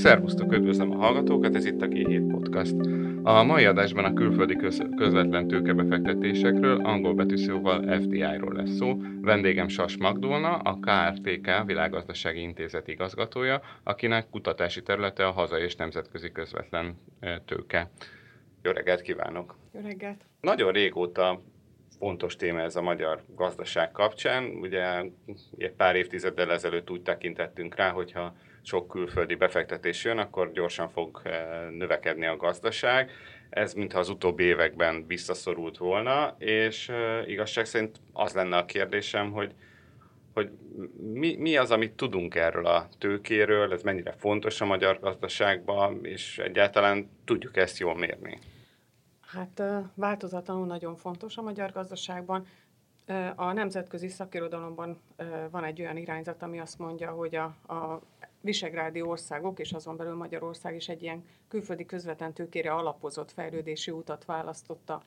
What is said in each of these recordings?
Szervusztok, üdvözlöm a hallgatókat, ez itt a G7 Podcast. A mai adásban a külföldi köz- közvetlen tőkebefektetésekről, angol betűszóval FDI-ról lesz szó. Vendégem Sas Magdolna, a KRTK Világgazdasági Intézet igazgatója, akinek kutatási területe a hazai és nemzetközi közvetlen tőke. Jó reggelt kívánok! Jó reggelt! Nagyon régóta fontos téma ez a magyar gazdaság kapcsán. Ugye egy pár évtizeddel ezelőtt úgy tekintettünk rá, hogyha sok külföldi befektetés jön, akkor gyorsan fog eh, növekedni a gazdaság. Ez mintha az utóbbi években visszaszorult volna, és eh, igazság szerint az lenne a kérdésem, hogy hogy mi, mi az, amit tudunk erről a tőkéről, ez mennyire fontos a magyar gazdaságban, és egyáltalán tudjuk ezt jól mérni? Hát változatlanul nagyon fontos a magyar gazdaságban. A nemzetközi szakirodalomban van egy olyan irányzat, ami azt mondja, hogy a, a visegrádi országok, és azon belül Magyarország is egy ilyen külföldi közvetlen tőkére alapozott fejlődési utat választotta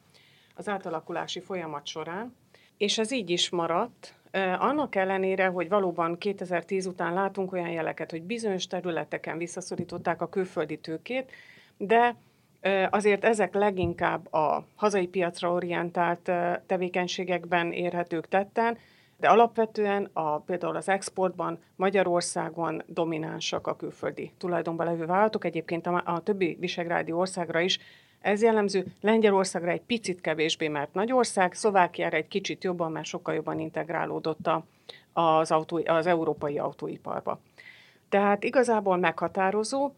az átalakulási folyamat során, és ez így is maradt, annak ellenére, hogy valóban 2010 után látunk olyan jeleket, hogy bizonyos területeken visszaszorították a külföldi tőkét, de azért ezek leginkább a hazai piacra orientált tevékenységekben érhetők tetten, de alapvetően a, például az exportban Magyarországon dominánsak a külföldi tulajdonban levő vállalatok, egyébként a, a többi visegrádi országra is ez jellemző, Lengyelországra egy picit kevésbé, mert nagy ország, Szlovákiára egy kicsit jobban, mert sokkal jobban integrálódott a, az, autó, az európai autóiparba. Tehát igazából meghatározó,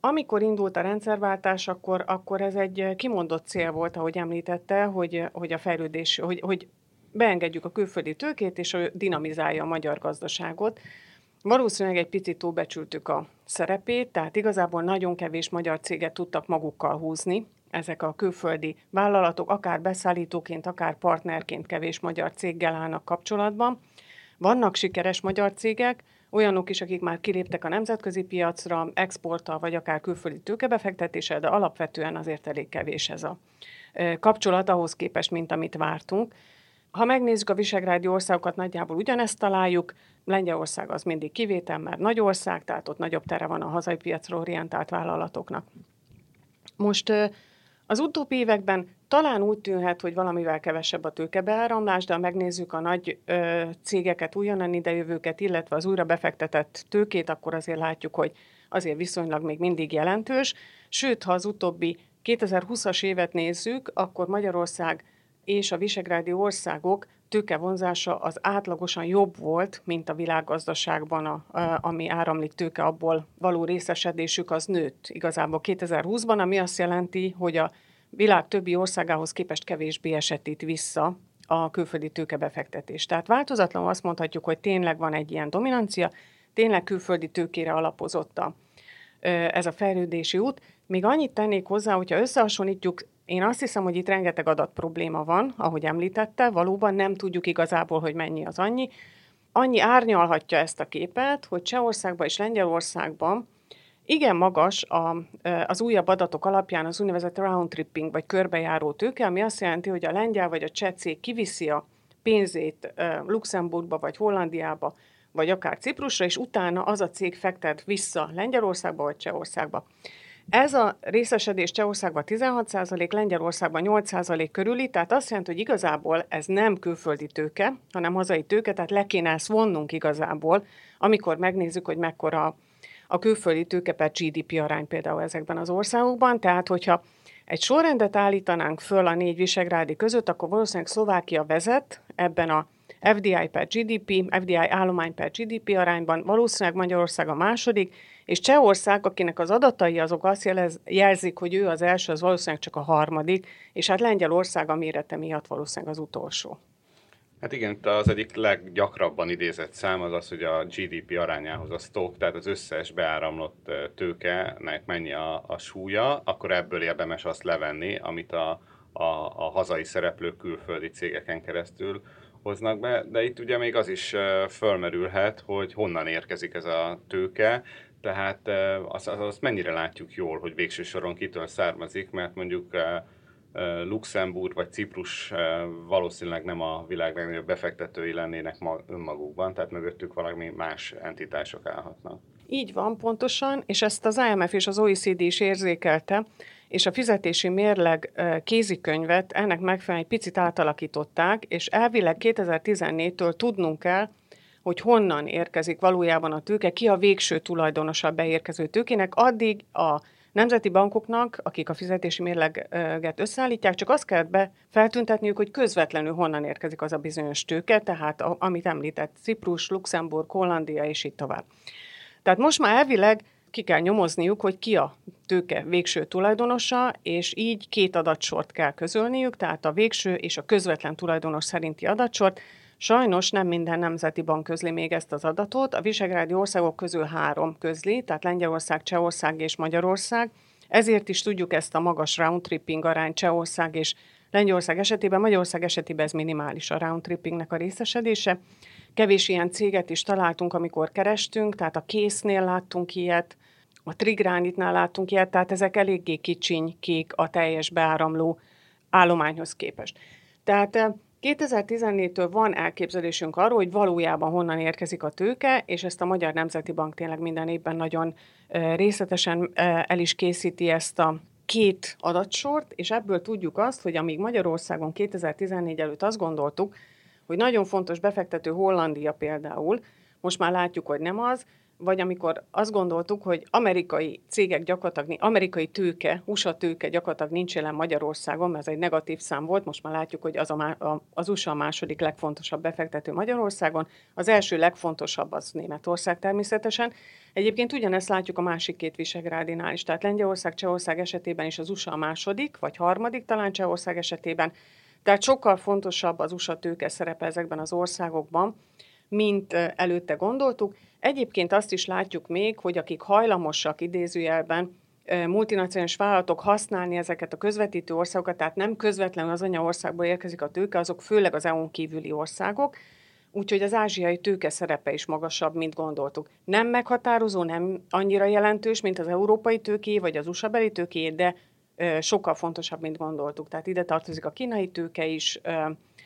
amikor indult a rendszerváltás, akkor, akkor ez egy kimondott cél volt, ahogy említette, hogy, hogy a fejlődés, hogy, hogy beengedjük a külföldi tőkét, és dinamizálja a magyar gazdaságot. Valószínűleg egy picit túlbecsültük a szerepét, tehát igazából nagyon kevés magyar céget tudtak magukkal húzni, ezek a külföldi vállalatok, akár beszállítóként, akár partnerként kevés magyar céggel állnak kapcsolatban. Vannak sikeres magyar cégek, olyanok is, akik már kiléptek a nemzetközi piacra, exporttal vagy akár külföldi tőkebefektetéssel, de alapvetően azért elég kevés ez a kapcsolat ahhoz képest, mint amit vártunk. Ha megnézzük a visegrádi országokat, nagyjából ugyanezt találjuk. Lengyelország az mindig kivétel, mert nagy ország, tehát ott nagyobb tere van a hazai piacra orientált vállalatoknak. Most az utóbbi években talán úgy tűnhet, hogy valamivel kevesebb a tőkebeáramlás, de ha megnézzük a nagy ö, cégeket, újonnan idejövőket, illetve az újra befektetett tőkét, akkor azért látjuk, hogy azért viszonylag még mindig jelentős. Sőt, ha az utóbbi 2020-as évet nézzük, akkor Magyarország és a visegrádi országok tőkevonzása az átlagosan jobb volt, mint a világgazdaságban, a, a, ami áramlik tőke, abból való részesedésük az nőtt igazából 2020-ban, ami azt jelenti, hogy a világ többi országához képest kevésbé esett itt vissza a külföldi tőkebefektetés. Tehát változatlanul azt mondhatjuk, hogy tényleg van egy ilyen dominancia, tényleg külföldi tőkére alapozott a, ez a fejlődési út. Még annyit tennék hozzá, hogyha összehasonlítjuk én azt hiszem, hogy itt rengeteg adat probléma van, ahogy említette, valóban nem tudjuk igazából, hogy mennyi az annyi. Annyi árnyalhatja ezt a képet, hogy Csehországban és Lengyelországban igen magas a, az újabb adatok alapján az úgynevezett round vagy körbejáró tőke, ami azt jelenti, hogy a lengyel vagy a cseh cég kiviszi a pénzét Luxemburgba vagy Hollandiába, vagy akár Ciprusra, és utána az a cég fektet vissza Lengyelországba vagy Csehországba. Ez a részesedés Csehországban 16%, Lengyelországban 8% körüli, tehát azt jelenti, hogy igazából ez nem külföldi tőke, hanem hazai tőke, tehát le kéne ezt vonnunk igazából, amikor megnézzük, hogy mekkora a külföldi tőke per GDP arány például ezekben az országokban. Tehát, hogyha egy sorrendet állítanánk föl a négy visegrádi között, akkor valószínűleg Szlovákia vezet ebben a FDI per GDP, FDI állomány per GDP arányban, valószínűleg Magyarország a második, és Csehország, akinek az adatai azok azt jelez, jelzik, hogy ő az első, az valószínűleg csak a harmadik, és hát Lengyelország a mérete miatt valószínűleg az utolsó. Hát igen, az egyik leggyakrabban idézett szám az az, hogy a GDP arányához a stock, tehát az összes beáramlott tőkenek mennyi a, a súlya, akkor ebből érdemes azt levenni, amit a, a, a hazai szereplők külföldi cégeken keresztül hoznak be, de itt ugye még az is fölmerülhet, hogy honnan érkezik ez a tőke, tehát azt, azt mennyire látjuk jól, hogy végső soron kitől származik, mert mondjuk Luxemburg vagy Ciprus valószínűleg nem a világ legnagyobb befektetői lennének önmagukban, tehát mögöttük valami más entitások állhatnak. Így van, pontosan, és ezt az IMF és az OECD is érzékelte, és a fizetési mérleg kézikönyvet ennek megfelelően egy picit átalakították, és elvileg 2014-től tudnunk kell, hogy honnan érkezik valójában a tőke, ki a végső tulajdonosa beérkező tőkének, addig a nemzeti bankoknak, akik a fizetési mérleget összeállítják, csak azt kell be feltüntetniük, hogy közvetlenül honnan érkezik az a bizonyos tőke, tehát amit említett, Ciprus, Luxemburg, Hollandia és így tovább. Tehát most már elvileg ki kell nyomozniuk, hogy ki a tőke végső tulajdonosa, és így két adatsort kell közölniük, tehát a végső és a közvetlen tulajdonos szerinti adatsort. Sajnos nem minden nemzeti bank közli még ezt az adatot. A visegrádi országok közül három közli, tehát Lengyelország, Csehország és Magyarország. Ezért is tudjuk ezt a magas round tripping arány Csehország és Lengyelország esetében, Magyarország esetében ez minimális a round trippingnek a részesedése. Kevés ilyen céget is találtunk, amikor kerestünk, tehát a késznél láttunk ilyet, a trigránitnál láttunk ilyet, tehát ezek eléggé kicsiny kék a teljes beáramló állományhoz képest. Tehát 2014-től eh, van elképzelésünk arról, hogy valójában honnan érkezik a tőke, és ezt a Magyar Nemzeti Bank tényleg minden évben nagyon eh, részletesen eh, el is készíti ezt a két adatsort, és ebből tudjuk azt, hogy amíg Magyarországon 2014 előtt azt gondoltuk, hogy nagyon fontos befektető Hollandia például, most már látjuk, hogy nem az, vagy amikor azt gondoltuk, hogy amerikai cégek gyakorlatilag, amerikai tőke, USA tőke gyakorlatilag nincs jelen Magyarországon, mert ez egy negatív szám volt, most már látjuk, hogy az, a, az USA a második legfontosabb befektető Magyarországon, az első legfontosabb az Németország természetesen. Egyébként ugyanezt látjuk a másik két Visegrádinál is, tehát Lengyelország, Csehország esetében is az USA a második, vagy harmadik talán Csehország esetében, tehát sokkal fontosabb az USA tőke szerepe ezekben az országokban, mint előtte gondoltuk. Egyébként azt is látjuk még, hogy akik hajlamosak idézőjelben multinacionális vállalatok használni ezeket a közvetítő országokat, tehát nem közvetlenül az anyaországból érkezik a tőke, azok főleg az EU-n kívüli országok, úgyhogy az ázsiai tőke szerepe is magasabb, mint gondoltuk. Nem meghatározó, nem annyira jelentős, mint az európai tőké vagy az USA beli tőké, de sokkal fontosabb, mint gondoltuk. Tehát ide tartozik a kínai tőke is,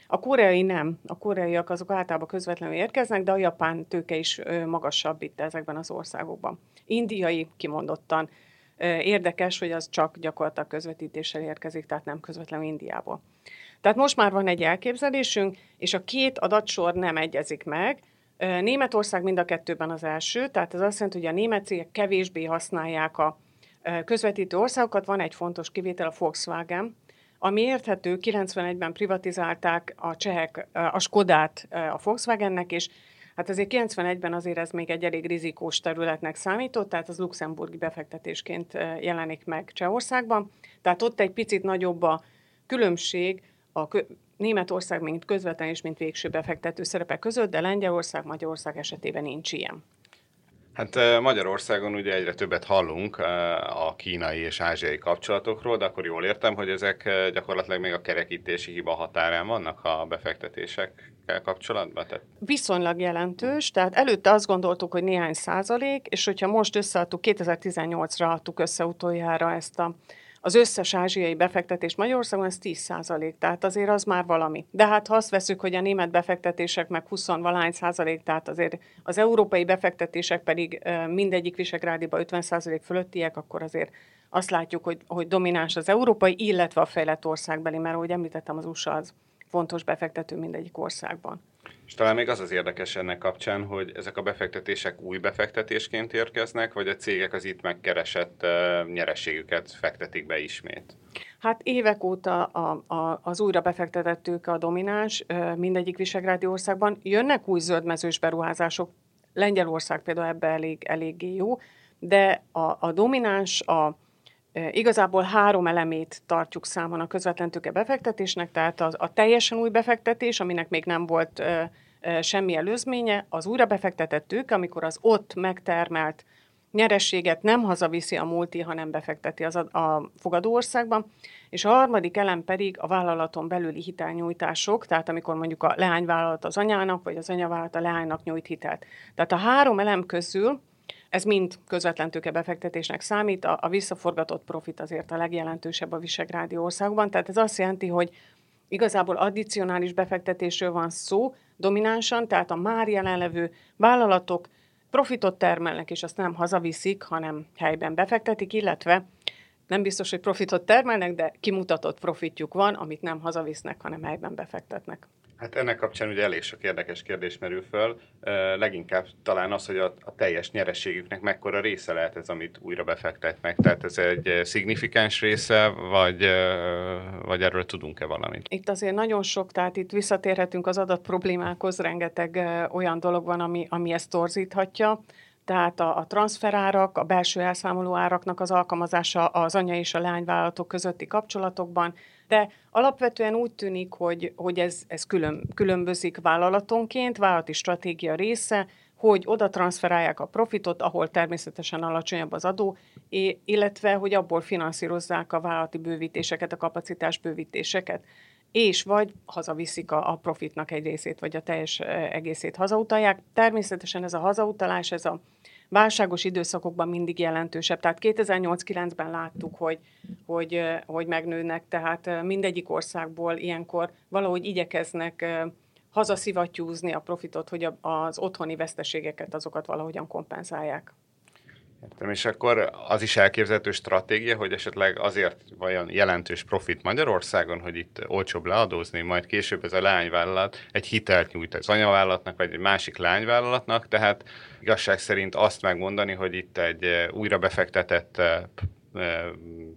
a koreai nem. A koreaiak azok általában közvetlenül érkeznek, de a japán tőke is magasabb itt ezekben az országokban. Indiai kimondottan érdekes, hogy az csak gyakorlatilag közvetítéssel érkezik, tehát nem közvetlenül Indiából. Tehát most már van egy elképzelésünk, és a két adatsor nem egyezik meg. Németország mind a kettőben az első, tehát ez azt jelenti, hogy a német cégek kevésbé használják a közvetítő országokat. Van egy fontos kivétel, a Volkswagen, ami érthető, 91-ben privatizálták a csehek a Skodát a Volkswagennek, és hát azért 91-ben azért ez még egy elég rizikós területnek számított, tehát az luxemburgi befektetésként jelenik meg Csehországban. Tehát ott egy picit nagyobb a különbség a Németország, mint közvetlen és mint végső befektető szerepe között, de Lengyelország, Magyarország esetében nincs ilyen. Hát Magyarországon ugye egyre többet hallunk a kínai és ázsiai kapcsolatokról, de akkor jól értem, hogy ezek gyakorlatilag még a kerekítési hiba határán vannak a befektetésekkel kapcsolatban? Tehát... Viszonylag jelentős, tehát előtte azt gondoltuk, hogy néhány százalék, és hogyha most összeadtuk, 2018-ra adtuk össze utoljára ezt a az összes ázsiai befektetés Magyarországon ez 10 százalék, tehát azért az már valami. De hát ha azt veszük, hogy a német befektetések meg 20 valány százalék, tehát azért az európai befektetések pedig mindegyik Visegrádiba 50 százalék fölöttiek, akkor azért azt látjuk, hogy, hogy domináns az európai, illetve a fejlett országbeli, mert ahogy említettem, az USA az fontos befektető mindegyik országban. És talán még az az érdekes ennek kapcsán, hogy ezek a befektetések új befektetésként érkeznek, vagy a cégek az itt megkeresett nyerességüket fektetik be ismét? Hát évek óta a, a, az újra befektetett tőke a domináns mindegyik visegrádi országban. Jönnek új zöldmezős beruházások, Lengyelország például ebbe elég, eléggé jó, de a, a domináns, a, Igazából három elemét tartjuk számon a közvetlen tőke befektetésnek, tehát az, a teljesen új befektetés, aminek még nem volt ö, ö, semmi előzménye, az újra befektetett tőke, amikor az ott megtermelt nyerességet nem hazaviszi a multi, hanem befekteti az a, a fogadó országban. És a harmadik elem pedig a vállalaton belüli hitelnyújtások, tehát amikor mondjuk a leányvállalat az anyának, vagy az anyavállalat a leánynak nyújt hitelt. Tehát a három elem közül ez mind közvetlen tőkebefektetésnek számít, a, a visszaforgatott profit azért a legjelentősebb a visegrádi országban, tehát ez azt jelenti, hogy igazából addicionális befektetésről van szó, dominánsan, tehát a már jelenlevő vállalatok profitot termelnek, és azt nem hazaviszik, hanem helyben befektetik, illetve nem biztos, hogy profitot termelnek, de kimutatott profitjuk van, amit nem hazavisznek, hanem helyben befektetnek. Hát ennek kapcsán ugye elég sok érdekes kérdés merül föl. Leginkább talán az, hogy a, a teljes nyerességüknek mekkora része lehet ez, amit újra befektetnek. Tehát ez egy szignifikáns része, vagy, vagy erről tudunk-e valamit? Itt azért nagyon sok, tehát itt visszatérhetünk az adat problémákhoz, rengeteg olyan dolog van, ami, ami ezt torzíthatja tehát a, a transferárak, a belső elszámoló áraknak az alkalmazása az anya és a leányvállalatok közötti kapcsolatokban, de alapvetően úgy tűnik, hogy, hogy ez, ez külön, különbözik vállalatonként, vállalati stratégia része, hogy oda transferálják a profitot, ahol természetesen alacsonyabb az adó, illetve hogy abból finanszírozzák a vállalati bővítéseket, a kapacitás bővítéseket és vagy hazaviszik a, a profitnak egy részét, vagy a teljes egészét hazautalják. Természetesen ez a hazautalás, ez a válságos időszakokban mindig jelentősebb. Tehát 2008-9-ben láttuk, hogy, hogy, hogy megnőnek, tehát mindegyik országból ilyenkor valahogy igyekeznek hazaszivattyúzni a profitot, hogy az otthoni veszteségeket azokat valahogyan kompenzálják. Értem, és akkor az is elképzelhető stratégia, hogy esetleg azért vajon jelentős profit Magyarországon, hogy itt olcsóbb leadózni, majd később ez a lányvállalat egy hitelt nyújt az anyavállalatnak, vagy egy másik lányvállalatnak, tehát igazság szerint azt megmondani, hogy itt egy újra befektetett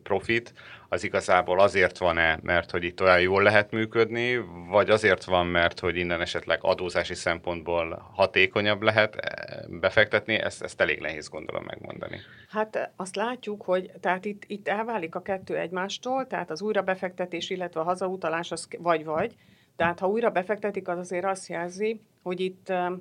profit, az igazából azért van-e, mert hogy itt olyan jól lehet működni, vagy azért van, mert hogy innen esetleg adózási szempontból hatékonyabb lehet eh, befektetni, ezt, ezt elég nehéz gondolom megmondani. Hát eh, azt látjuk, hogy tehát itt, itt elválik a kettő egymástól, tehát az újrabefektetés, illetve a hazautalás az vagy-vagy. Tehát ha újra befektetik, az azért azt jelzi, hogy itt eh,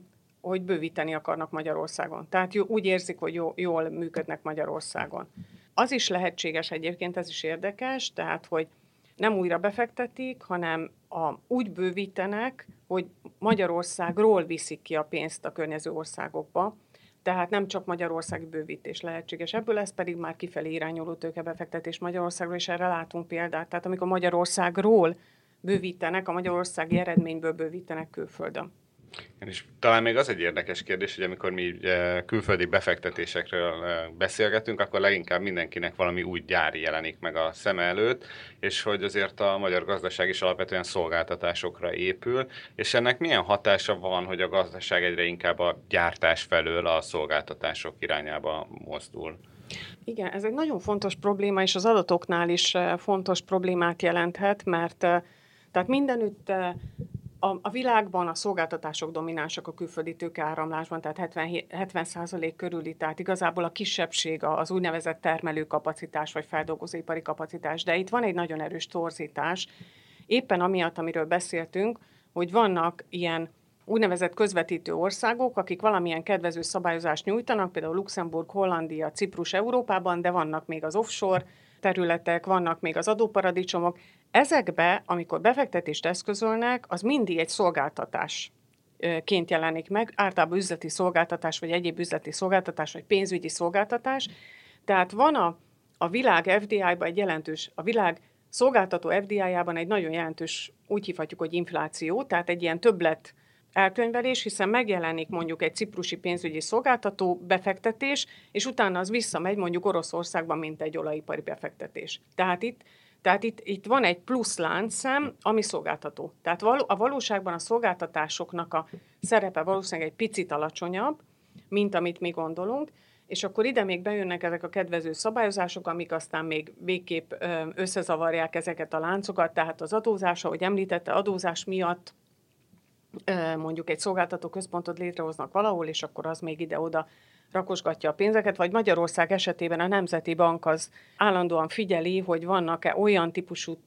hogy bővíteni akarnak Magyarországon. Tehát úgy érzik, hogy jól működnek Magyarországon. Az is lehetséges egyébként, ez is érdekes, tehát, hogy nem újra befektetik, hanem a, úgy bővítenek, hogy Magyarországról viszik ki a pénzt a környező országokba, tehát nem csak Magyarországi bővítés lehetséges. Ebből ez pedig már kifelé irányuló tőkebefektetés Magyarországról, és erre látunk példát. Tehát amikor Magyarországról bővítenek, a magyarországi eredményből bővítenek külföldön. És talán még az egy érdekes kérdés, hogy amikor mi külföldi befektetésekről beszélgetünk, akkor leginkább mindenkinek valami új gyári jelenik meg a szeme előtt, és hogy azért a magyar gazdaság is alapvetően szolgáltatásokra épül, és ennek milyen hatása van, hogy a gazdaság egyre inkább a gyártás felől a szolgáltatások irányába mozdul? Igen, ez egy nagyon fontos probléma, és az adatoknál is fontos problémát jelenthet, mert tehát mindenütt a, a világban a szolgáltatások dominánsak a külföldi tőkeáramlásban, tehát 70, 70 körüli, tehát igazából a kisebbség az úgynevezett termelőkapacitás vagy feldolgozóipari kapacitás. De itt van egy nagyon erős torzítás, éppen amiatt, amiről beszéltünk, hogy vannak ilyen úgynevezett közvetítő országok, akik valamilyen kedvező szabályozást nyújtanak, például Luxemburg, Hollandia, Ciprus Európában, de vannak még az offshore területek, vannak még az adóparadicsomok. Ezekbe, amikor befektetést eszközölnek, az mindig egy szolgáltatás ként jelenik meg, általában üzleti szolgáltatás, vagy egyéb üzleti szolgáltatás, vagy pénzügyi szolgáltatás. Tehát van a, a világ FDI-ban egy jelentős, a világ szolgáltató FDI-jában egy nagyon jelentős, úgy hívhatjuk, hogy infláció, tehát egy ilyen többlet elkönyvelés, hiszen megjelenik mondjuk egy ciprusi pénzügyi szolgáltató befektetés, és utána az visszamegy mondjuk Oroszországban, mint egy olajipari befektetés. Tehát itt, tehát itt, itt van egy plusz láncszem, ami szolgáltató. Tehát a valóságban a szolgáltatásoknak a szerepe valószínűleg egy picit alacsonyabb, mint amit mi gondolunk, és akkor ide még bejönnek ezek a kedvező szabályozások, amik aztán még végképp összezavarják ezeket a láncokat, tehát az adózás, ahogy említette, adózás miatt mondjuk egy szolgáltató központot létrehoznak valahol, és akkor az még ide-oda rakosgatja a pénzeket, vagy Magyarország esetében a Nemzeti Bank az állandóan figyeli, hogy vannak-e olyan típusú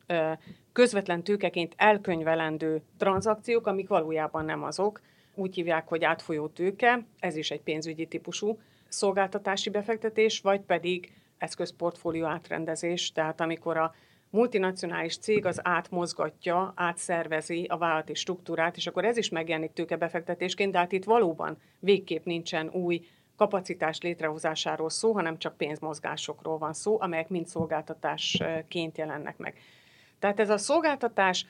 közvetlen tőkeként elkönyvelendő tranzakciók, amik valójában nem azok. Úgy hívják, hogy átfolyó tőke, ez is egy pénzügyi típusú szolgáltatási befektetés, vagy pedig eszközportfólió átrendezés, tehát amikor a multinacionális cég az átmozgatja, átszervezi a vállalati struktúrát, és akkor ez is megjelenik tőkebefektetésként, de hát itt valóban végképp nincsen új kapacitás létrehozásáról szó, hanem csak pénzmozgásokról van szó, amelyek mind szolgáltatásként jelennek meg. Tehát ez a szolgáltatás,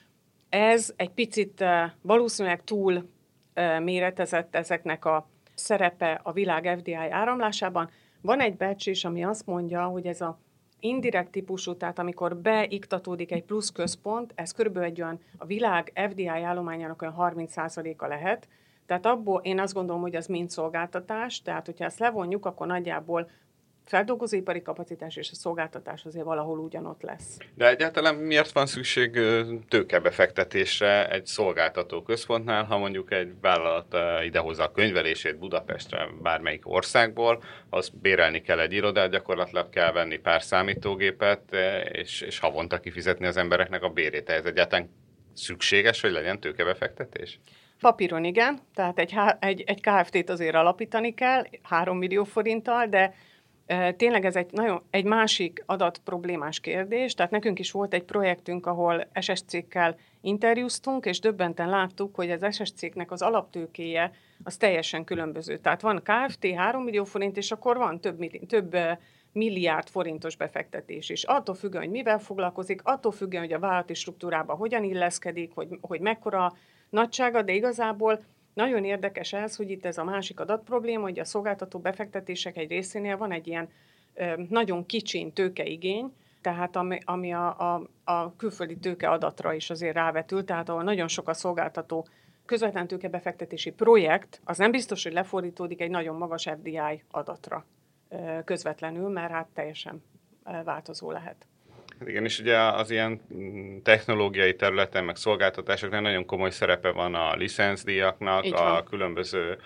ez egy picit valószínűleg túl méretezett ezeknek a szerepe a világ FDI áramlásában. Van egy becsés, ami azt mondja, hogy ez a indirekt típusú, tehát amikor beiktatódik egy plusz központ, ez körülbelül egy olyan, a világ FDI állományának olyan 30%-a lehet, tehát abból én azt gondolom, hogy az mind szolgáltatás, tehát hogyha ezt levonjuk, akkor nagyjából feldolgozóipari kapacitás és a szolgáltatás azért valahol ugyanott lesz. De egyáltalán miért van szükség tőkebefektetésre egy szolgáltató központnál, ha mondjuk egy vállalat idehozza a könyvelését Budapestre bármelyik országból, az bérelni kell egy irodát, gyakorlatilag kell venni pár számítógépet, és, és havonta kifizetni az embereknek a bérét. Ez egyáltalán szükséges, hogy legyen tőkebefektetés? Papíron igen, tehát egy, egy, egy KFT-t azért alapítani kell, 3 millió forinttal, de Tényleg ez egy, nagyon, egy másik adat problémás kérdés, tehát nekünk is volt egy projektünk, ahol SSC-kkel interjúztunk, és döbbenten láttuk, hogy az SSC-nek az alaptőkéje az teljesen különböző. Tehát van KFT 3 millió forint, és akkor van több, több milliárd forintos befektetés is. Attól függően, hogy mivel foglalkozik, attól függően, hogy a vállalati struktúrába hogyan illeszkedik, hogy, hogy mekkora nagysága, de igazából nagyon érdekes ez, hogy itt ez a másik adatprobléma, hogy a szolgáltató befektetések egy részénél van egy ilyen nagyon kicsin tőkeigény, tehát ami, ami a, a, a külföldi tőke adatra is azért rávetül, tehát ahol nagyon sok a szolgáltató közvetlen tőkebefektetési projekt, az nem biztos, hogy lefordítódik egy nagyon magas FDI adatra közvetlenül, mert hát teljesen változó lehet. Igen, és ugye az ilyen technológiai területen, meg szolgáltatásoknál nagyon komoly szerepe van a licenszdíjaknak, a különböző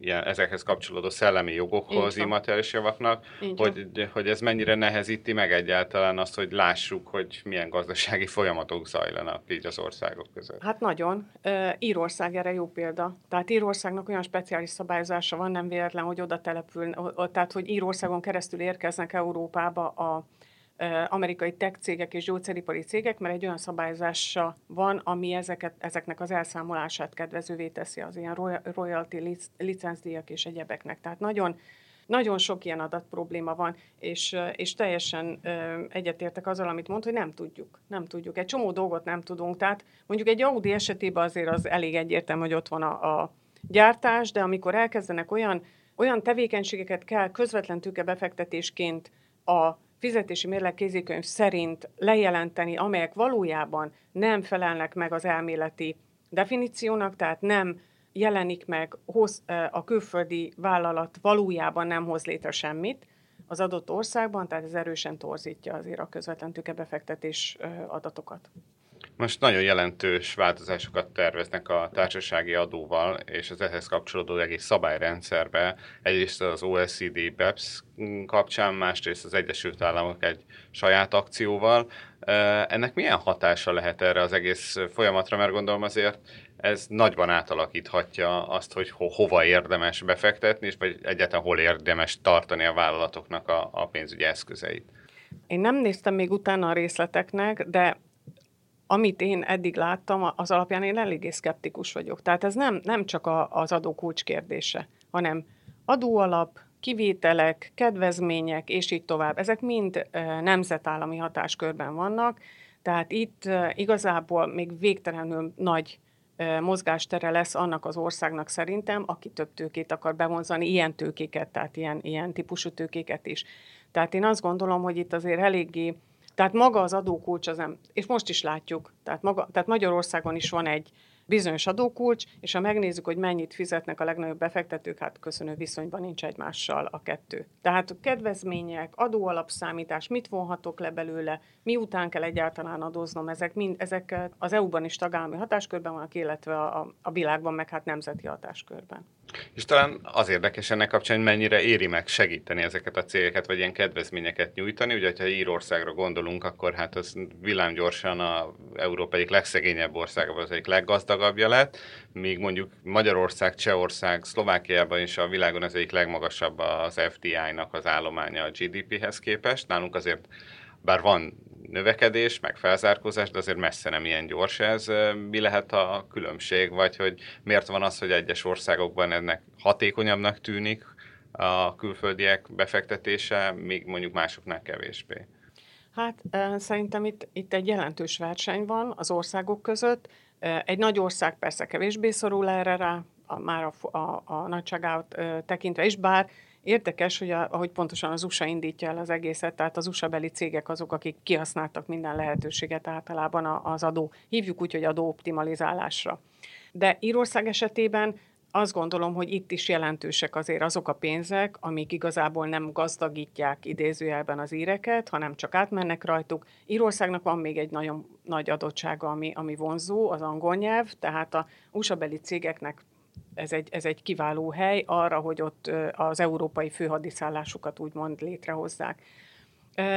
ilyen, ezekhez kapcsolódó szellemi jogokhoz, immateriális javaknak, hogy, hogy ez mennyire nehezíti meg egyáltalán azt, hogy lássuk, hogy milyen gazdasági folyamatok zajlanak így az országok között. Hát nagyon. Írország erre jó példa. Tehát Írországnak olyan speciális szabályozása van, nem véletlen, hogy oda települ, tehát hogy Írországon keresztül érkeznek Európába a amerikai tech cégek és gyógyszeripari cégek, mert egy olyan szabályozása van, ami ezeket, ezeknek az elszámolását kedvezővé teszi az ilyen royalty licencdíjak és egyebeknek. Tehát nagyon, nagyon sok ilyen adat probléma van, és, és teljesen egyetértek azzal, amit mond, hogy nem tudjuk. Nem tudjuk. Egy csomó dolgot nem tudunk. Tehát mondjuk egy Audi esetében azért az elég egyértelmű, hogy ott van a, a gyártás, de amikor elkezdenek olyan, olyan tevékenységeket kell közvetlen tőkebefektetésként a fizetési mérleg kézikönyv szerint lejelenteni, amelyek valójában nem felelnek meg az elméleti definíciónak, tehát nem jelenik meg, hoz, a külföldi vállalat valójában nem hoz létre semmit az adott országban, tehát ez erősen torzítja azért a közvetlen tőkebefektetés adatokat. Most nagyon jelentős változásokat terveznek a társasági adóval, és az ehhez kapcsolódó egész szabályrendszerbe. Egyrészt az OECD BEPS kapcsán, másrészt az Egyesült Államok egy saját akcióval. Ennek milyen hatása lehet erre az egész folyamatra, mert gondolom azért ez nagyban átalakíthatja azt, hogy ho- hova érdemes befektetni, és vagy egyáltalán hol érdemes tartani a vállalatoknak a, a pénzügyi eszközeit. Én nem néztem még utána a részleteknek, de amit én eddig láttam, az alapján én eléggé szkeptikus vagyok. Tehát ez nem, nem csak a, az adó kulcs kérdése, hanem adóalap, kivételek, kedvezmények, és így tovább. Ezek mind nemzetállami hatáskörben vannak, tehát itt igazából még végtelenül nagy mozgástere lesz annak az országnak szerintem, aki több tőkét akar bevonzani, ilyen tőkéket, tehát ilyen, ilyen típusú tőkéket is. Tehát én azt gondolom, hogy itt azért eléggé tehát maga az adókulcs az nem, és most is látjuk, tehát, maga, tehát Magyarországon is van egy bizonyos adókulcs, és ha megnézzük, hogy mennyit fizetnek a legnagyobb befektetők, hát köszönő viszonyban nincs egymással a kettő. Tehát kedvezmények, adóalapszámítás, mit vonhatok le belőle, miután kell egyáltalán adóznom, ezek mind, ezek az EU-ban is tagállami hatáskörben vannak, illetve a, a világban meg hát nemzeti hatáskörben. És talán az érdekes ennek kapcsán, hogy mennyire éri meg segíteni ezeket a cégeket, vagy ilyen kedvezményeket nyújtani. Ugye, ha Írországra gondolunk, akkor hát az villámgyorsan a Európa egyik legszegényebb országa, vagy az egyik leggazdagabbja lett, míg mondjuk Magyarország, Csehország, Szlovákiában is a világon az egyik legmagasabb az FDI-nak az állománya a GDP-hez képest. Nálunk azért bár van növekedés, meg felzárkózás, de azért messze nem ilyen gyors ez. Mi lehet a különbség, vagy hogy miért van az, hogy egyes országokban ennek hatékonyabbnak tűnik a külföldiek befektetése, míg mondjuk másoknál kevésbé? Hát szerintem itt, itt egy jelentős verseny van az országok között. Egy nagy ország persze kevésbé szorul erre rá, a, már a, a, a nagyságát tekintve is, bár Érdekes, hogy a, ahogy pontosan az USA indítja el az egészet, tehát az USA-beli cégek azok, akik kihasználtak minden lehetőséget általában az adó, hívjuk úgy, hogy adó optimalizálásra. De Írország esetében azt gondolom, hogy itt is jelentősek azért azok a pénzek, amik igazából nem gazdagítják idézőjelben az íreket, hanem csak átmennek rajtuk. Írországnak van még egy nagyon nagy adottsága, ami, ami vonzó, az angol nyelv, tehát a USA-beli cégeknek ez egy, ez egy kiváló hely arra, hogy ott az európai főhadiszállásukat úgymond létrehozzák.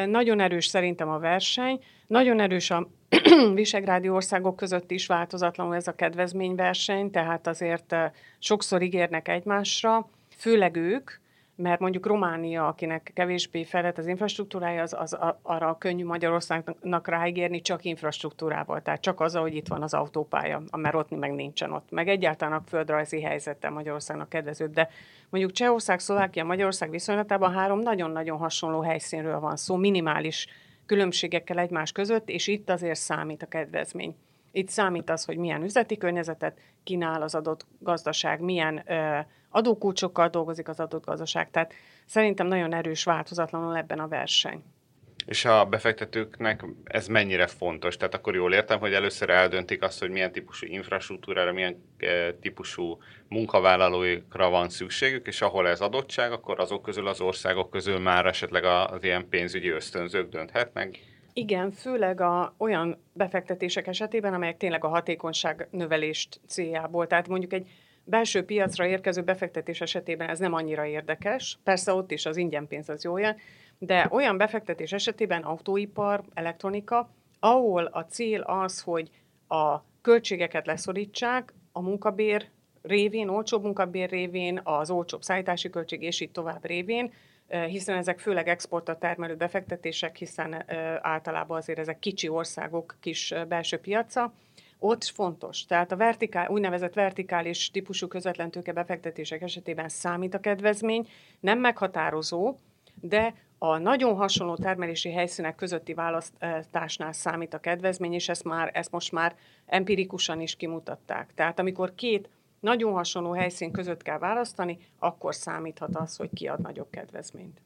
Nagyon erős szerintem a verseny, nagyon erős a visegrádi országok között is változatlanul ez a kedvezményverseny, tehát azért sokszor ígérnek egymásra, főleg ők, mert mondjuk Románia, akinek kevésbé felett az infrastruktúrája, az, az arra könnyű Magyarországnak ráígérni csak infrastruktúrával, tehát csak az, hogy itt van az autópálya, mert ott meg nincsen ott. Meg egyáltalán a földrajzi helyzete Magyarországnak kedvezőbb, de mondjuk Csehország, Szlovákia, Magyarország viszonylatában három nagyon-nagyon hasonló helyszínről van szó, minimális különbségekkel egymás között, és itt azért számít a kedvezmény. Itt számít az, hogy milyen üzleti környezetet kínál az adott gazdaság, milyen ö, adókulcsokkal dolgozik az adott gazdaság. Tehát szerintem nagyon erős változatlanul ebben a verseny. És a befektetőknek ez mennyire fontos? Tehát akkor jól értem, hogy először eldöntik azt, hogy milyen típusú infrastruktúrára, milyen eh, típusú munkavállalóikra van szükségük, és ahol ez adottság, akkor azok közül az országok közül már esetleg az ilyen pénzügyi ösztönzők dönthetnek? Igen, főleg a, olyan befektetések esetében, amelyek tényleg a hatékonyság növelést céljából. Tehát mondjuk egy belső piacra érkező befektetés esetében ez nem annyira érdekes. Persze ott is az ingyen pénz az jó de olyan befektetés esetében autóipar, elektronika, ahol a cél az, hogy a költségeket leszorítsák, a munkabér révén, olcsóbb munkabér révén, az olcsóbb szállítási költség és így tovább révén, hiszen ezek főleg exportra termelő befektetések, hiszen általában azért ezek kicsi országok kis belső piaca, ott fontos. Tehát a vertikál, úgynevezett vertikális típusú közvetlen tőke befektetések esetében számít a kedvezmény, nem meghatározó, de a nagyon hasonló termelési helyszínek közötti választásnál számít a kedvezmény, és ezt, már, ezt most már empirikusan is kimutatták. Tehát amikor két nagyon hasonló helyszín között kell választani, akkor számíthat az, hogy ki ad nagyobb kedvezményt.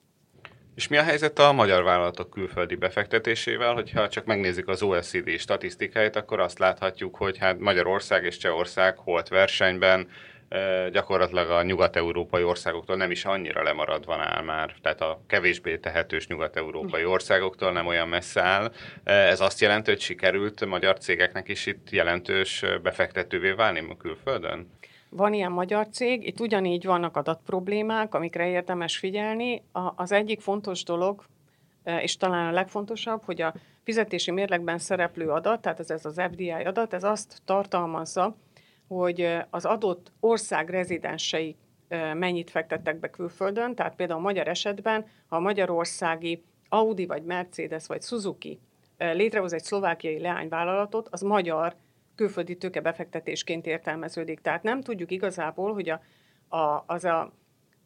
És mi a helyzet a magyar vállalatok külföldi befektetésével? Hogyha csak megnézzük az OECD statisztikáit, akkor azt láthatjuk, hogy hát Magyarország és Csehország holt versenyben gyakorlatilag a nyugat-európai országoktól nem is annyira lemaradva áll már, tehát a kevésbé tehetős nyugat-európai országoktól nem olyan messze áll. Ez azt jelenti, hogy sikerült magyar cégeknek is itt jelentős befektetővé válni a külföldön? Van ilyen magyar cég, itt ugyanígy vannak adatproblémák, amikre érdemes figyelni. Az egyik fontos dolog, és talán a legfontosabb, hogy a fizetési mérlegben szereplő adat, tehát ez, ez az FDI adat, ez azt tartalmazza, hogy az adott ország rezidensei mennyit fektettek be külföldön, tehát például a magyar esetben, ha a magyarországi Audi, vagy Mercedes, vagy Suzuki létrehoz egy szlovákiai leányvállalatot, az magyar külföldi tőkebefektetésként értelmeződik. Tehát nem tudjuk igazából, hogy a, a, az a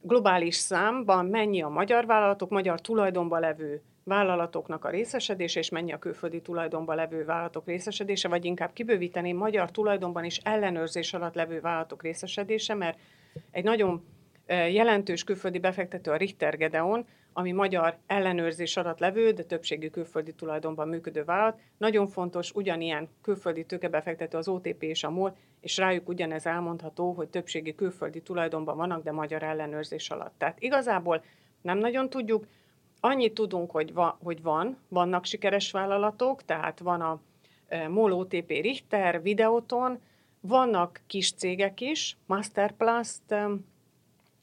globális számban mennyi a magyar vállalatok, magyar tulajdonban levő vállalatoknak a részesedése, és mennyi a külföldi tulajdonban levő vállalatok részesedése, vagy inkább kibővíteném magyar tulajdonban is ellenőrzés alatt levő vállalatok részesedése, mert egy nagyon jelentős külföldi befektető a Richter Gedeon, ami magyar ellenőrzés alatt levő, de többségű külföldi tulajdonban működő vállalat. Nagyon fontos, ugyanilyen külföldi tőkebefektető az OTP és a MOL, és rájuk ugyanez elmondható, hogy többségi külföldi tulajdonban vannak, de magyar ellenőrzés alatt. Tehát igazából nem nagyon tudjuk, Annyit tudunk, hogy, va, hogy van, vannak sikeres vállalatok, tehát van a e, MOL OTP Richter, Videoton, vannak kis cégek is, Masterplast,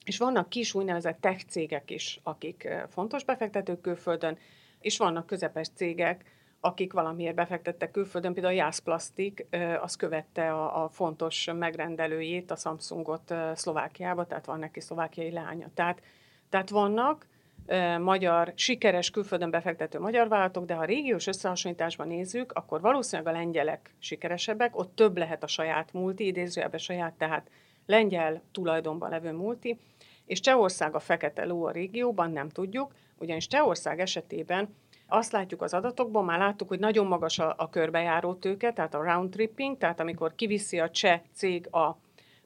és vannak kis úgynevezett tech cégek is, akik fontos befektetők külföldön, és vannak közepes cégek, akik valamiért befektettek külföldön, például a Jász Plastik, az követte a, a fontos megrendelőjét, a Samsungot Szlovákiába, tehát van neki szlovákiai lánya. Tehát, tehát vannak, magyar, sikeres külföldön befektető magyar vállalatok, de ha régiós összehasonlításban nézzük, akkor valószínűleg a lengyelek sikeresebbek, ott több lehet a saját multi, idézőjelben saját, tehát lengyel tulajdonban levő multi, és Csehország a fekete ló a régióban, nem tudjuk, ugyanis Csehország esetében azt látjuk az adatokban, már láttuk, hogy nagyon magas a, a körbejáró tőke, tehát a round tripping, tehát amikor kiviszi a cseh cég a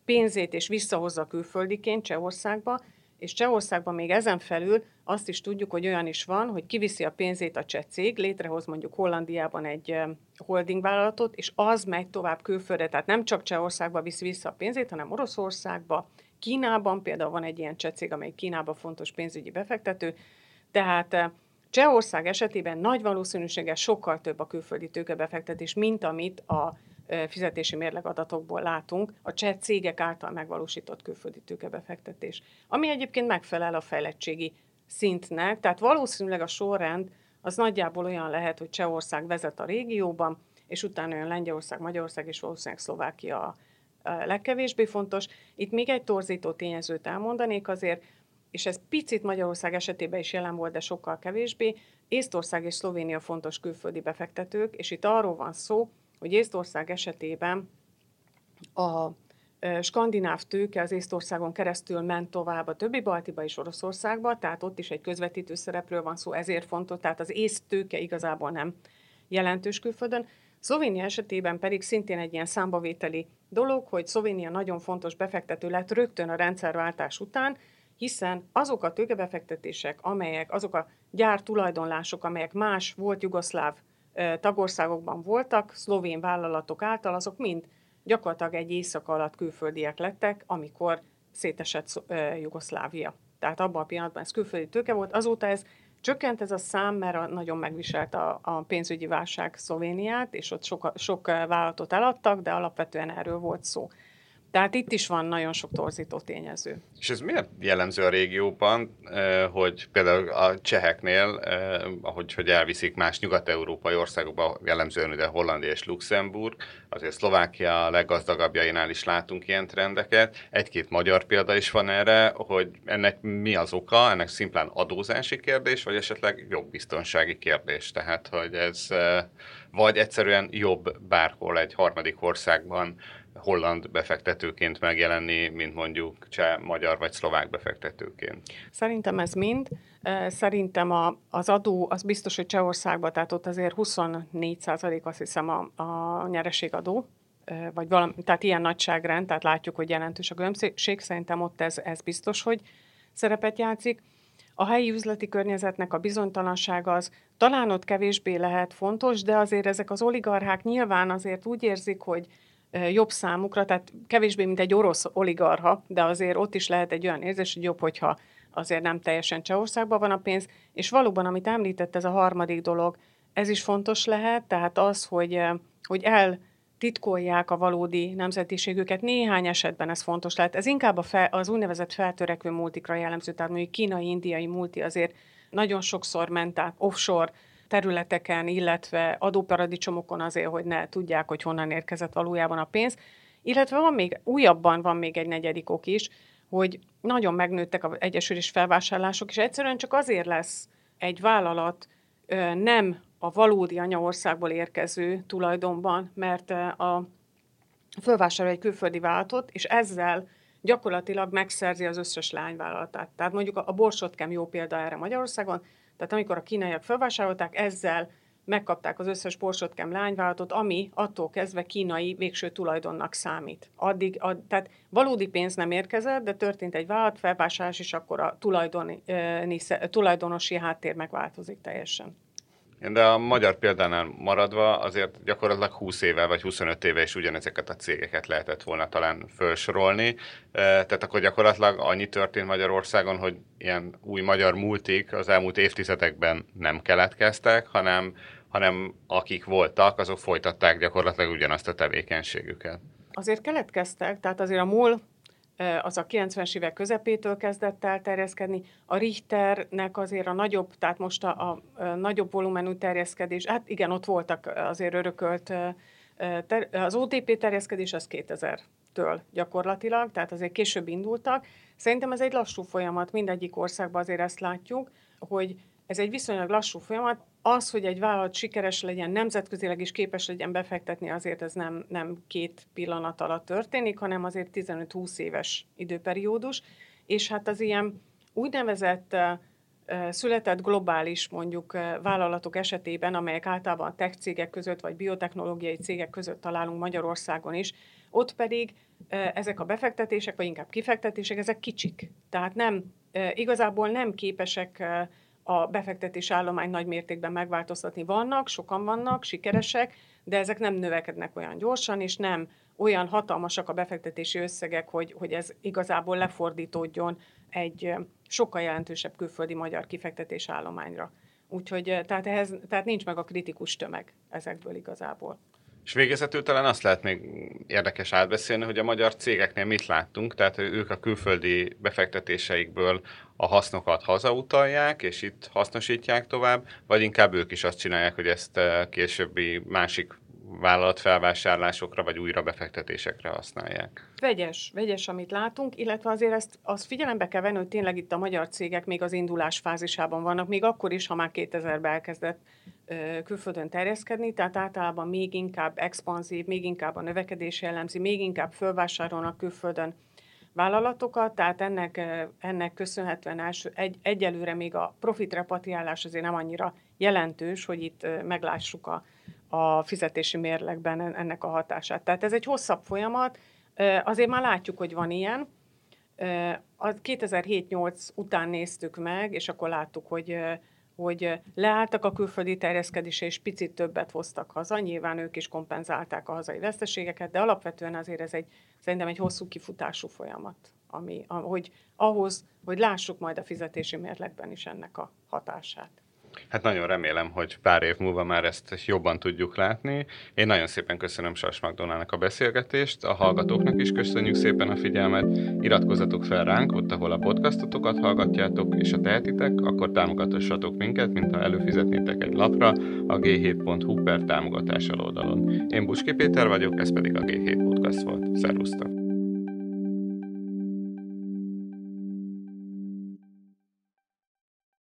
pénzét és visszahozza külföldiként Csehországba, és Csehországban még ezen felül azt is tudjuk, hogy olyan is van, hogy kiviszi a pénzét a cseh cég, létrehoz mondjuk Hollandiában egy holding vállalatot, és az megy tovább külföldre. Tehát nem csak Csehországba viszi vissza a pénzét, hanem Oroszországba, Kínában például van egy ilyen cseh cég, amely Kínában fontos pénzügyi befektető. Tehát Csehország esetében nagy valószínűséggel sokkal több a külföldi tőkebefektetés, mint amit a fizetési mérlegadatokból látunk, a cseh cégek által megvalósított külföldi tőkebefektetés. Ami egyébként megfelel a fejlettségi szintnek, tehát valószínűleg a sorrend az nagyjából olyan lehet, hogy Csehország vezet a régióban, és utána olyan Lengyelország, Magyarország és valószínűleg Szlovákia a legkevésbé fontos. Itt még egy torzító tényezőt elmondanék azért, és ez picit Magyarország esetében is jelen volt, de sokkal kevésbé. Észtország és Szlovénia fontos külföldi befektetők, és itt arról van szó, hogy Észtország esetében a skandináv tőke az Észtországon keresztül ment tovább a többi Baltiba és Oroszországba, tehát ott is egy közvetítő szerepről van szó, ezért fontos, tehát az ész tőke igazából nem jelentős külföldön. Szlovénia esetében pedig szintén egy ilyen számbavételi dolog, hogy Szlovénia nagyon fontos befektető lett rögtön a rendszerváltás után, hiszen azok a tőkebefektetések, amelyek, azok a gyár tulajdonlások, amelyek más volt jugoszláv tagországokban voltak, szlovén vállalatok által, azok mind gyakorlatilag egy éjszaka alatt külföldiek lettek, amikor szétesett Jugoszlávia. Tehát abban a pillanatban ez külföldi tőke volt, azóta ez csökkent ez a szám, mert nagyon megviselt a, a pénzügyi válság Szlovéniát, és ott sok, sok vállalatot eladtak, de alapvetően erről volt szó. Tehát itt is van nagyon sok torzító tényező. És ez miért jellemző a régióban, eh, hogy például a cseheknél, eh, ahogy hogy elviszik más nyugat-európai országokba, jellemzően ugye Hollandia és Luxemburg, azért Szlovákia leggazdagabbjainál is látunk ilyen trendeket. Egy-két magyar példa is van erre, hogy ennek mi az oka, ennek szimplán adózási kérdés, vagy esetleg jogbiztonsági kérdés. Tehát, hogy ez eh, vagy egyszerűen jobb bárhol egy harmadik országban holland befektetőként megjelenni, mint mondjuk cseh, magyar vagy szlovák befektetőként? Szerintem ez mind. Szerintem a, az adó, az biztos, hogy Csehországban, tehát ott azért 24 százalék azt hiszem a, a nyereségadó, vagy valami, tehát ilyen nagyságrend, tehát látjuk, hogy jelentős a különbség, szerintem ott ez, ez biztos, hogy szerepet játszik. A helyi üzleti környezetnek a bizonytalansága az talán ott kevésbé lehet fontos, de azért ezek az oligarchák nyilván azért úgy érzik, hogy jobb számukra, tehát kevésbé, mint egy orosz oligarha, de azért ott is lehet egy olyan érzés, hogy jobb, hogyha azért nem teljesen Csehországban van a pénz, és valóban, amit említett, ez a harmadik dolog, ez is fontos lehet, tehát az, hogy, hogy el titkolják a valódi nemzetiségüket. Néhány esetben ez fontos lehet. Ez inkább a fel, az úgynevezett feltörekvő multikra jellemző, tehát mondjuk kínai, indiai multi azért nagyon sokszor ment át offshore területeken, illetve adóparadicsomokon azért, hogy ne tudják, hogy honnan érkezett valójában a pénz. Illetve van még, újabban van még egy negyedik ok is, hogy nagyon megnőttek az egyesülés felvásárlások, és egyszerűen csak azért lesz egy vállalat nem a valódi anyaországból érkező tulajdonban, mert a fölvásárol egy külföldi vállalatot, és ezzel gyakorlatilag megszerzi az összes lányvállalatát. Tehát mondjuk a Borsotkem jó példa erre Magyarországon, tehát amikor a kínaiak felvásárolták, ezzel megkapták az összes Porsotkem lányvállalatot, ami attól kezdve kínai végső tulajdonnak számít. Addig, ad, tehát valódi pénz nem érkezett, de történt egy vállalat felvásárlás, és akkor a tulajdoni, tulajdonosi háttér megváltozik teljesen. De a magyar példánál maradva azért gyakorlatilag 20 éve vagy 25 éve is ugyanezeket a cégeket lehetett volna talán felsorolni. Tehát akkor gyakorlatilag annyi történt Magyarországon, hogy ilyen új magyar multik az elmúlt évtizedekben nem keletkeztek, hanem, hanem akik voltak, azok folytatták gyakorlatilag ugyanazt a tevékenységüket. Azért keletkeztek, tehát azért a MOL az a 90-es évek közepétől kezdett el terjeszkedni. A Richternek azért a nagyobb, tehát most a, a, nagyobb volumenű terjeszkedés, hát igen, ott voltak azért örökölt, ter, az OTP terjeszkedés az 2000-től gyakorlatilag, tehát azért később indultak. Szerintem ez egy lassú folyamat, mindegyik országban azért ezt látjuk, hogy ez egy viszonylag lassú folyamat. Az, hogy egy vállalat sikeres legyen, nemzetközileg is képes legyen befektetni, azért ez nem, nem két pillanat alatt történik, hanem azért 15-20 éves időperiódus. És hát az ilyen úgynevezett született globális mondjuk vállalatok esetében, amelyek általában tech cégek között vagy biotechnológiai cégek között találunk Magyarországon is, ott pedig ezek a befektetések, vagy inkább kifektetések, ezek kicsik. Tehát nem, igazából nem képesek a befektetés állomány nagy mértékben megváltoztatni. Vannak, sokan vannak, sikeresek, de ezek nem növekednek olyan gyorsan, és nem olyan hatalmasak a befektetési összegek, hogy, hogy ez igazából lefordítódjon egy sokkal jelentősebb külföldi magyar kifektetés állományra. Úgyhogy tehát, ehhez, tehát nincs meg a kritikus tömeg ezekből igazából. És végezetül talán azt lehet még érdekes átbeszélni, hogy a magyar cégeknél mit láttunk, tehát ők a külföldi befektetéseikből a hasznokat hazautalják, és itt hasznosítják tovább, vagy inkább ők is azt csinálják, hogy ezt későbbi másik vállalat felvásárlásokra vagy újra befektetésekre használják. Vegyes, vegyes, amit látunk, illetve azért ezt azt figyelembe kell venni, hogy tényleg itt a magyar cégek még az indulás fázisában vannak, még akkor is, ha már 2000-ben elkezdett külföldön terjeszkedni, tehát általában még inkább expanzív, még inkább a növekedés jellemzi, még inkább fölvásárolnak külföldön vállalatokat, tehát ennek, ennek köszönhetően első, egy, egyelőre még a profit repatriálás azért nem annyira jelentős, hogy itt meglássuk a, a fizetési mérlegben ennek a hatását. Tehát ez egy hosszabb folyamat, azért már látjuk, hogy van ilyen. A 2007-8 után néztük meg, és akkor láttuk, hogy hogy leálltak a külföldi terjeszkedése, és picit többet hoztak haza. Nyilván ők is kompenzálták a hazai veszteségeket, de alapvetően azért ez egy, szerintem egy hosszú kifutású folyamat, ami, hogy ahhoz, hogy lássuk majd a fizetési mérlegben is ennek a hatását. Hát nagyon remélem, hogy pár év múlva már ezt jobban tudjuk látni. Én nagyon szépen köszönöm Sas Magdonának a beszélgetést, a hallgatóknak is köszönjük szépen a figyelmet. Iratkozzatok fel ránk, ott, ahol a podcastotokat hallgatjátok, és ha tehetitek, akkor támogatassatok minket, mintha előfizetnétek egy lapra a g7.hu per támogatás oldalon. Én Buski Péter vagyok, ez pedig a G7 Podcast volt. Szervusztok!